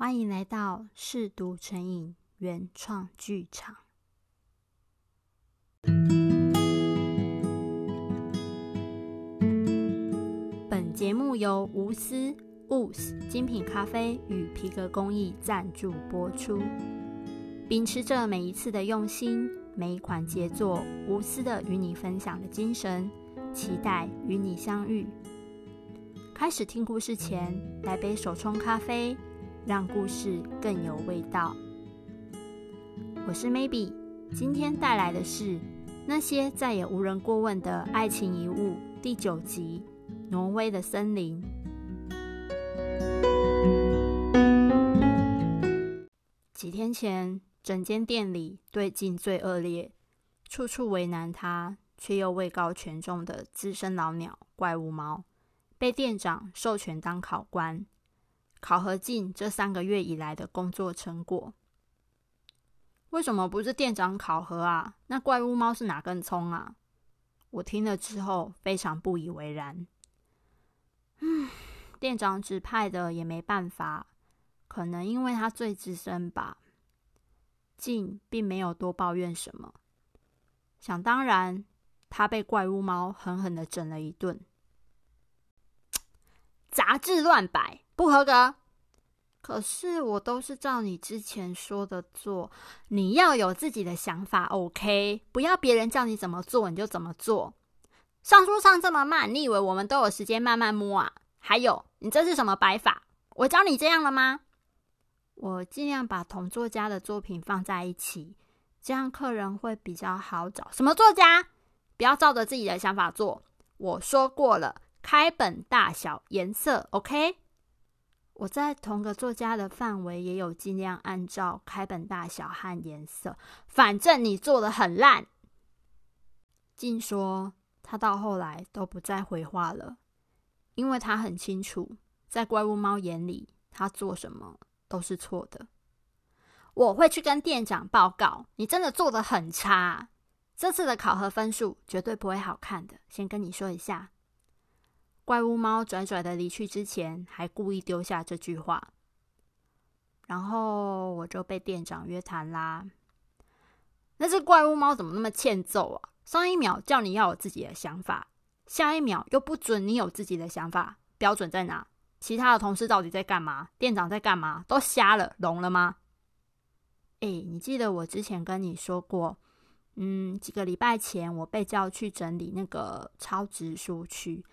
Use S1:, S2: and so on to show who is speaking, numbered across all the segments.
S1: 欢迎来到嗜读成瘾原创剧场。本节目由无私 WOOZ 精品咖啡与皮革工艺赞助播出。秉持着每一次的用心，每一款杰作无私的与你分享的精神，期待与你相遇。开始听故事前，来杯手冲咖啡，让故事更有味道。我是 Maybe，今天带来的是《那些再也无人过问的爱情遗物》第九集《挪威的森林》。几天前，整间店里对镜最恶劣、处处为难他却又位高权重的资深老鸟怪物猫。被店长授权当考官，考核镜这三个月以来的工作成果。为什么不是店长考核啊？那怪物猫是哪根葱啊？我听了之后非常不以为然。嗯，店长指派的也没办法，可能因为他最资深吧。镜并没有多抱怨什么，想当然，他被怪物猫狠狠的整了一顿。杂志乱摆，不合格。可是我都是照你之前说的做，你要有自己的想法，OK？不要别人叫你怎么做你就怎么做。上书上这么慢，你以为我们都有时间慢慢摸啊？还有，你这是什么摆法？我教你这样了吗？我尽量把同作家的作品放在一起，这样客人会比较好找。什么作家？不要照着自己的想法做。我说过了。开本大小颜色，OK。我在同个作家的范围也有尽量按照开本大小和颜色。反正你做的很烂。静说，他到后来都不再回话了，因为他很清楚，在怪物猫眼里，他做什么都是错的。我会去跟店长报告，你真的做的很差。这次的考核分数绝对不会好看的，先跟你说一下。怪物猫拽拽的离去之前，还故意丢下这句话，然后我就被店长约谈啦。那只怪物猫怎么那么欠揍啊？上一秒叫你要有自己的想法，下一秒又不准你有自己的想法，标准在哪？其他的同事到底在干嘛？店长在干嘛？都瞎了，聋了吗？哎，你记得我之前跟你说过，嗯，几个礼拜前我被叫去整理那个超值书区。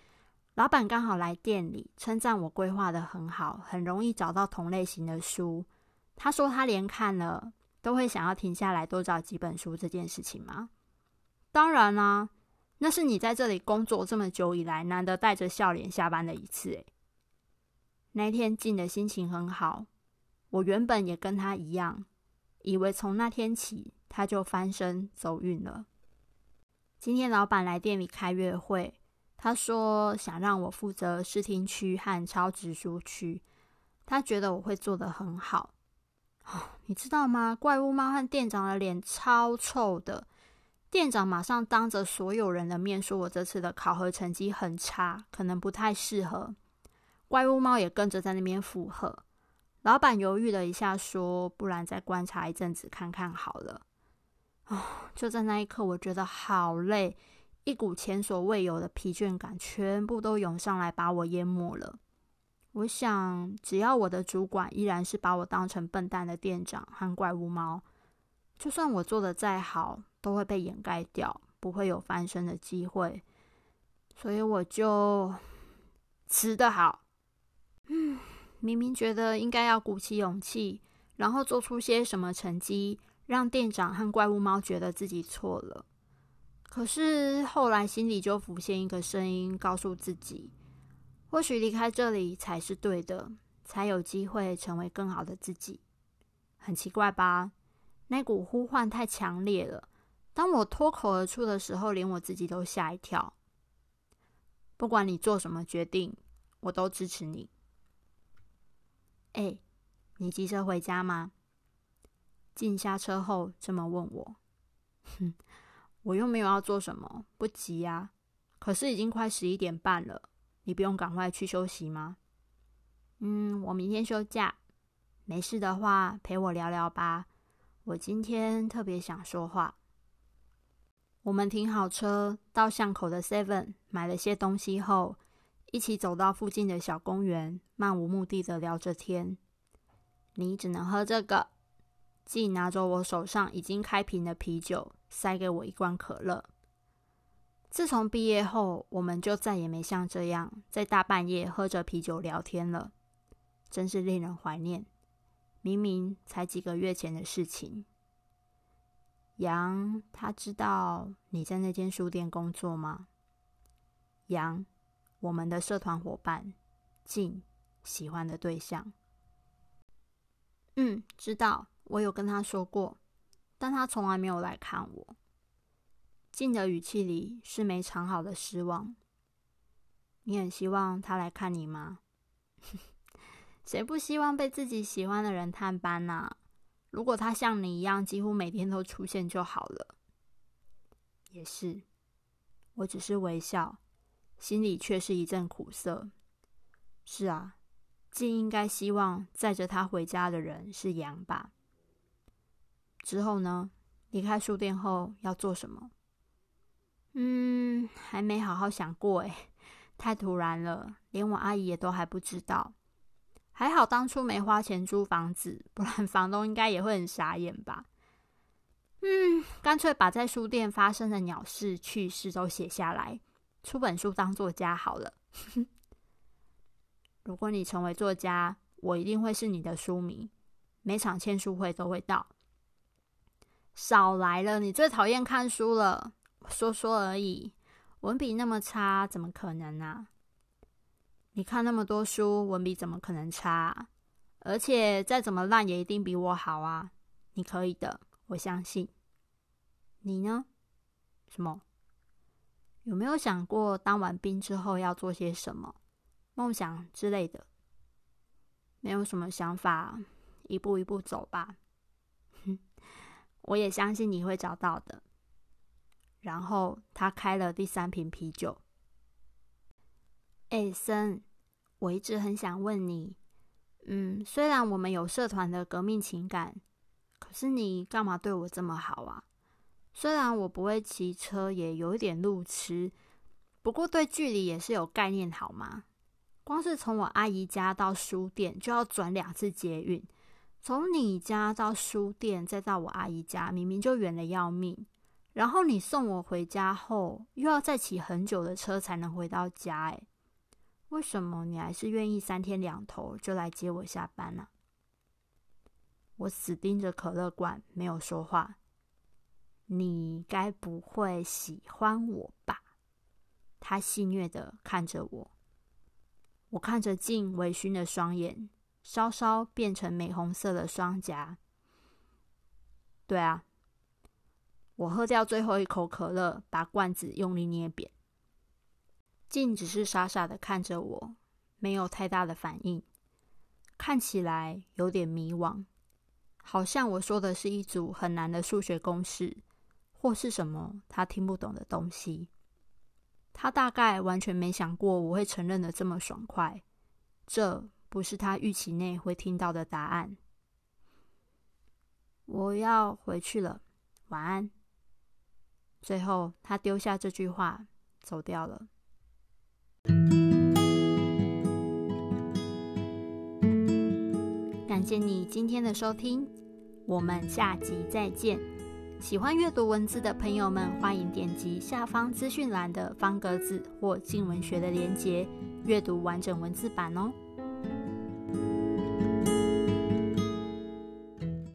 S1: 老板刚好来店里，称赞我规划得很好，很容易找到同类型的书。他说他连看了都会想要停下来多找几本书这件事情吗？当然啦、那是你在这里工作这么久以来难得带着笑脸下班的一次。诶，那天静的心情很好，我原本也跟他一样，以为从那天起他就翻身走运了。今天老板来店里开月会。他说想让我负责视听区和超值书区，他觉得我会做得很好。哦，你知道吗？怪物猫和店长的脸超臭的。店长马上当着所有人的面说我这次的考核成绩很差，可能不太适合。怪物猫也跟着在那边附和。老板犹豫了一下，说：“不然再观察一阵子看看好了。”哦，就在那一刻，我觉得好累。一股前所未有的疲倦感全部都涌上来，把我淹没了。我想，只要我的主管依然是把我当成笨蛋的店长和怪物猫，就算我做的再好，都会被掩盖掉，不会有翻身的机会。所以我就辞得好。嗯，明明觉得应该要鼓起勇气，然后做出些什么成绩，让店长和怪物猫觉得自己错了。可是后来心里就浮现一个声音，告诉自己，或许离开这里才是对的，才有机会成为更好的自己。很奇怪吧？那股呼唤太强烈了，当我脱口而出的时候，连我自己都吓一跳。不管你做什么决定，我都支持你。哎，你急着回家吗？静下车后这么问我。哼。我又没有要做什么，不急呀。可是已经快十一点半了，你不用赶快去休息吗？嗯，我明天休假。没事的话，陪我聊聊吧。我今天特别想说话。我们停好车，到巷口的 Seven 买了些东西后，一起走到附近的小公园，漫无目的的聊着天。你只能喝这个。静拿着我手上已经开瓶的啤酒，塞给我一罐可乐。自从毕业后，我们就再也没像这样在大半夜喝着啤酒聊天了，真是令人怀念。明明才几个月前的事情。杨，他知道你在那间书店工作吗？杨，我们的社团伙伴，静喜欢的对象。嗯，知道，我有跟他说过，但他从来没有来看我。静的语气里是没藏好的失望。你很希望他来看你吗？谁不希望被自己喜欢的人探班呢、啊？如果他像你一样，几乎每天都出现就好了。也是，我只是微笑，心里却是一阵苦涩。是啊，静应该希望载着他回家的人是杨吧？之后呢？离开书店后要做什么？嗯，还没好好想过诶，太突然了，连我阿姨也都还不知道。还好当初没花钱租房子，不然房东应该也会很傻眼吧。嗯，干脆把在书店发生的鸟事趣事都写下来，出本书当作家好了。如果你成为作家，我一定会是你的书迷，每场签书会都会到。少来了，你最讨厌看书了。说说而已，文笔那么差，怎么可能啊？你看那么多书，文笔怎么可能差啊？而且再怎么烂，也一定比我好啊！你可以的，我相信。你呢？什么？有没有想过当完兵之后要做些什么？梦想之类的？没有什么想法，一步一步走吧。我也相信你会找到的。然后他开了第三瓶啤酒。哎，森。我一直很想问你，嗯，虽然我们有社团的革命情感，可是你干嘛对我这么好啊？虽然我不会骑车，也有一点路痴，不过对距离也是有概念，好吗？光是从我阿姨家到书店就要转两次捷运，从你家到书店再到我阿姨家，明明就远的要命。然后你送我回家后，又要再骑很久的车才能回到家，哎。为什么你还是愿意三天两头就来接我下班呢？我死盯着可乐罐，没有说话。你该不会喜欢我吧？他戏谑的看着我，我看着静微醺的双眼，稍稍变成玫红色的双颊。对啊，我喝掉最后一口可乐，把罐子用力捏扁。静只是傻傻的看着我，没有太大的反应，看起来有点迷惘，好像我说的是一组很难的数学公式，或是什么他听不懂的东西。他大概完全没想过我会承认的这么爽快，这不是他预期内会听到的答案。我要回去了，晚安。最后，他丢下这句话，走掉了。感谢你今天的收听，我们下集再见。喜欢阅读文字的朋友们，欢迎点击下方资讯栏的方格子或静文学的链接，阅读完整文字版哦。